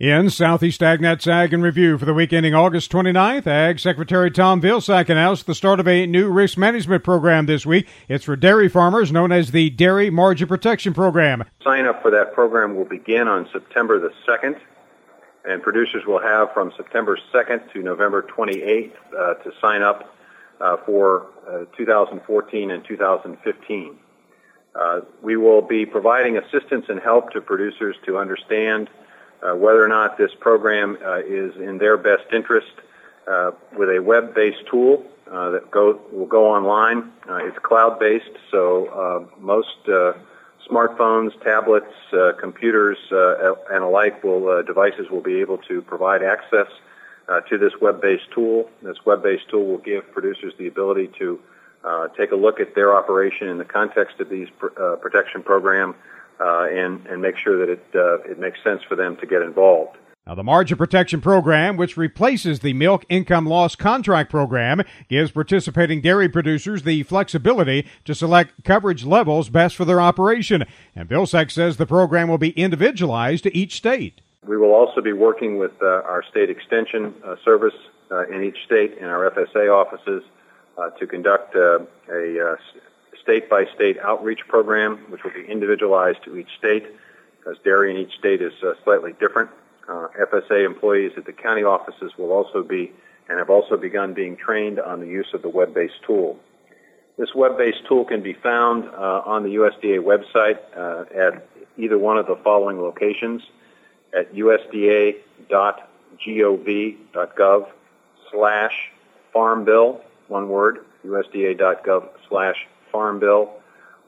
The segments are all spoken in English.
In Southeast AgNet's Ag in Review for the week ending August 29th, Ag Secretary Tom Vilsack announced the start of a new risk management program this week. It's for dairy farmers known as the Dairy Margin Protection Program. Sign up for that program will begin on September the 2nd, and producers will have from September 2nd to November 28th uh, to sign up uh, for uh, 2014 and 2015. Uh, we will be providing assistance and help to producers to understand uh, whether or not this program uh, is in their best interest uh, with a web-based tool uh, that go, will go online. Uh, it's cloud-based, so uh, most smartphones, tablets, computers, and alike will devices will be able to provide access to this web-based tool. This web-based tool will give producers the ability to take a look at their operation in the context of these pr- protection program uh, and and make sure that it uh, it makes sense for them to get involved. Now, the Margin Protection Program, which replaces the Milk Income Loss Contract Program, gives participating dairy producers the flexibility to select coverage levels best for their operation. And Bill Vilsack says the program will be individualized to each state. We will also be working with uh, our state extension uh, service uh, in each state and our FSA offices uh, to conduct a state-by-state outreach program, which will be individualized to each state, because dairy in each state is uh, slightly different. Uh, FSA employees at the county offices will also be and have also begun being trained on the use of the web-based tool. This web-based tool can be found uh, on the USDA website uh, at either one of the following locations at usda.gov.gov slash farm bill, one word, usda.gov slash Farm Bill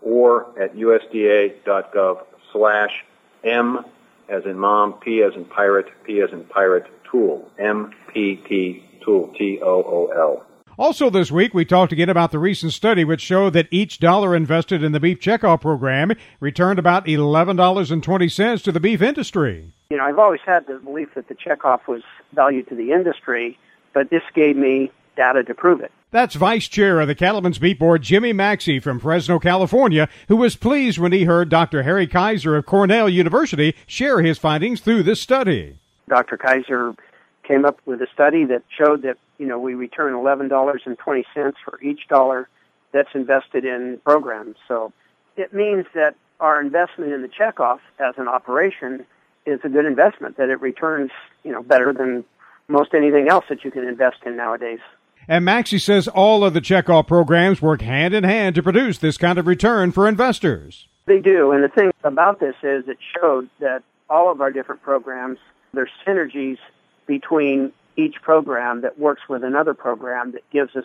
or at usda.gov slash M as in mom, P as in pirate, P as in pirate tool, M-P-T tool, T-O-O-L. Also this week, we talked again about the recent study which showed that each dollar invested in the beef checkoff program returned about $11.20 to the beef industry. You know, I've always had the belief that the checkoff was value to the industry, but this gave me data to prove it. That's Vice Chair of the Cattlemen's Beef Board, Jimmy Maxey from Fresno, California, who was pleased when he heard Dr. Harry Kaiser of Cornell University share his findings through this study. Dr. Kaiser came up with a study that showed that, you know, we return $11.20 for each dollar that's invested in programs. So it means that our investment in the checkoff as an operation is a good investment, that it returns, you know, better than most anything else that you can invest in nowadays. And Maxey says all of the checkoff programs work hand in hand to produce this kind of return for investors. They do. And the thing about this is it showed that all of our different programs, there's synergies between each program that works with another program that gives us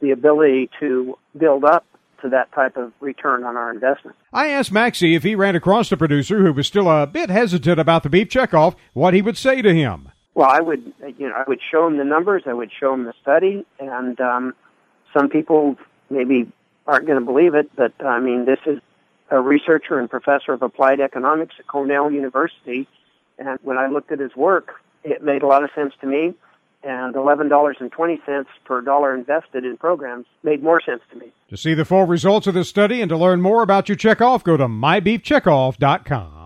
the ability to build up to that type of return on our investment. I asked Maxey if he ran across a producer who was still a bit hesitant about the beef checkoff, what he would say to him. Well, I would, you know, I would show them the numbers. I would show them the study, and um, some people maybe aren't going to believe it, but I mean, this is a researcher and professor of applied economics at Cornell University, and when I looked at his work, it made a lot of sense to me. And $11.20 per dollar invested in programs made more sense to me. To see the full results of this study and to learn more about your checkoff, go to mybeefcheckoff.com.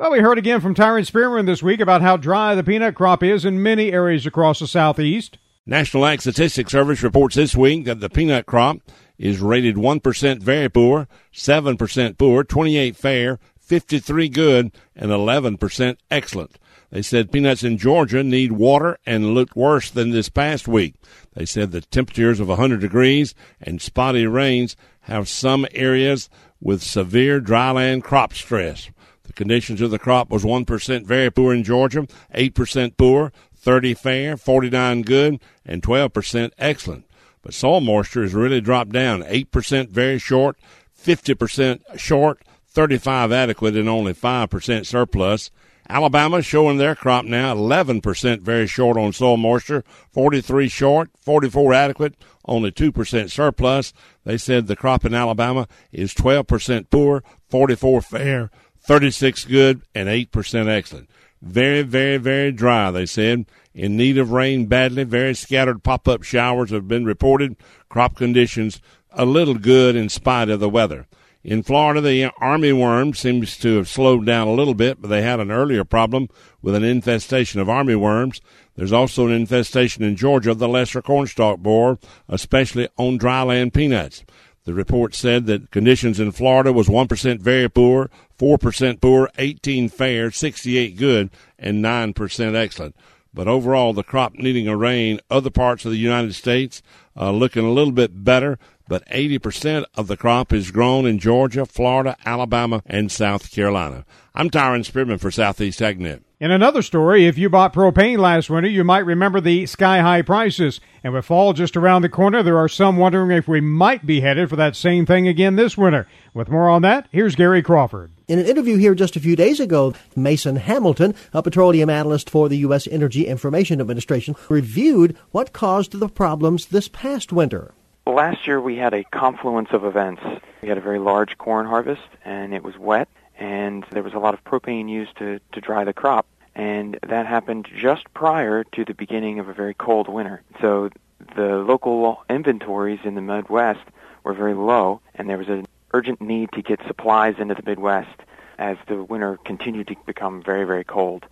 Well, we heard again from Tyron Spearman this week about how dry the peanut crop is in many areas across the southeast. National Ag Statistics Service reports this week that the peanut crop is rated 1% very poor, 7% poor, 28 fair, 53 good, and 11% excellent. They said peanuts in Georgia need water and looked worse than this past week. They said the temperatures of 100 degrees and spotty rains have some areas with severe dryland crop stress. The conditions of the crop was 1% very poor in Georgia, 8% poor, 30 fair, 49 good, and 12% excellent. But soil moisture has really dropped down, 8% very short, 50% short, 35 adequate, and only 5% surplus. Alabama showing their crop now 11% very short on soil moisture, 43 short, 44 adequate, only 2% surplus. They said the crop in Alabama is 12% poor, 44 fair, 36 good, and 8% excellent. Very, very, very dry, they said. In need of rain badly. Very scattered pop up showers have been reported. Crop conditions a little good in spite of the weather. In Florida, the armyworm seems to have slowed down a little bit, but they had an earlier problem with an infestation of armyworms. There's also an infestation in Georgia of the lesser cornstalk borer, especially on dryland peanuts. The report said that conditions in Florida was 1% very poor, 4% poor, 18 fair, 68 good, and 9% excellent. But overall, the crop needing a rain, other parts of the United States uh, looking a little bit better, but 80% of the crop is grown in Georgia, Florida, Alabama, and South Carolina. I'm Tyron Spearman for Southeast AgNet. In another story, if you bought propane last winter, you might remember the sky high prices. And with fall just around the corner, there are some wondering if we might be headed for that same thing again this winter. With more on that, here's Gary Crawford. In an interview here just a few days ago, Mason Hamilton, a petroleum analyst for the U.S. Energy Information Administration, reviewed what caused the problems this past winter. Last year we had a confluence of events. We had a very large corn harvest, and it was wet and there was a lot of propane used to, to dry the crop. And that happened just prior to the beginning of a very cold winter. So the local inventories in the Midwest were very low, and there was an urgent need to get supplies into the Midwest as the winter continued to become very, very cold.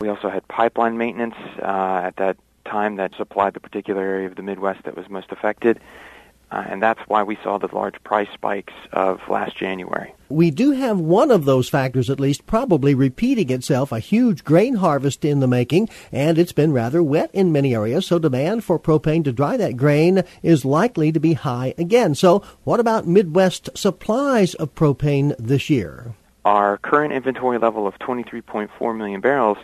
We also had pipeline maintenance uh, at that time that supplied the particular area of the Midwest that was most affected. Uh, and that's why we saw the large price spikes of last January. We do have one of those factors, at least, probably repeating itself a huge grain harvest in the making, and it's been rather wet in many areas, so demand for propane to dry that grain is likely to be high again. So, what about Midwest supplies of propane this year? Our current inventory level of 23.4 million barrels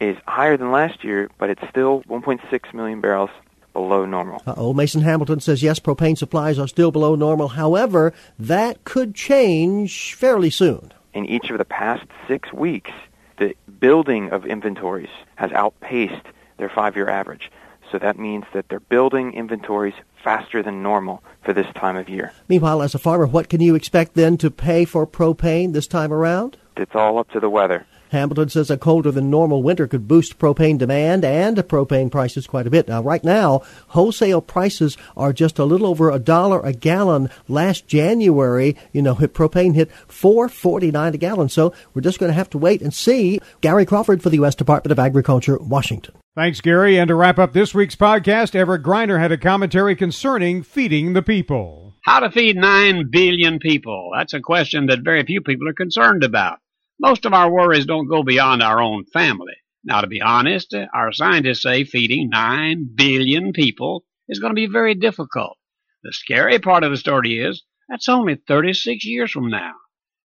is higher than last year, but it's still 1.6 million barrels below normal. Uh-oh. Mason Hamilton says yes, propane supplies are still below normal. However, that could change fairly soon. In each of the past six weeks, the building of inventories has outpaced their five-year average. So that means that they're building inventories faster than normal for this time of year. Meanwhile, as a farmer, what can you expect then to pay for propane this time around? It's all up to the weather. Hamilton says a colder than normal winter could boost propane demand and propane prices quite a bit. Now, right now, wholesale prices are just a little over a dollar a gallon. Last January, you know, propane hit 4.49 a gallon. So we're just going to have to wait and see. Gary Crawford for the U.S. Department of Agriculture, Washington. Thanks, Gary. And to wrap up this week's podcast, Everett Griner had a commentary concerning feeding the people. How to feed 9 billion people? That's a question that very few people are concerned about. Most of our worries don't go beyond our own family. Now, to be honest, our scientists say feeding 9 billion people is going to be very difficult. The scary part of the story is that's only 36 years from now.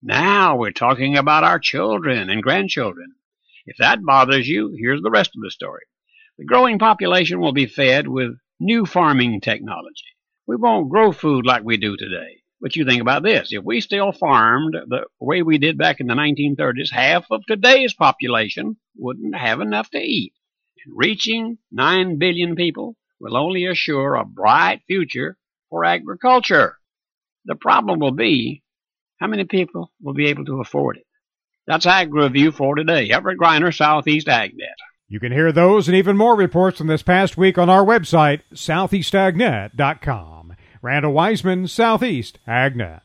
Now we're talking about our children and grandchildren. If that bothers you, here's the rest of the story. The growing population will be fed with new farming technology. We won't grow food like we do today. But you think about this. If we still farmed the way we did back in the 1930s, half of today's population wouldn't have enough to eat. And reaching 9 billion people will only assure a bright future for agriculture. The problem will be how many people will be able to afford it. That's Ag Review for today. Everett Griner, Southeast AgNet. You can hear those and even more reports from this past week on our website, southeastagnet.com. Randall Wiseman, Southeast AgNet.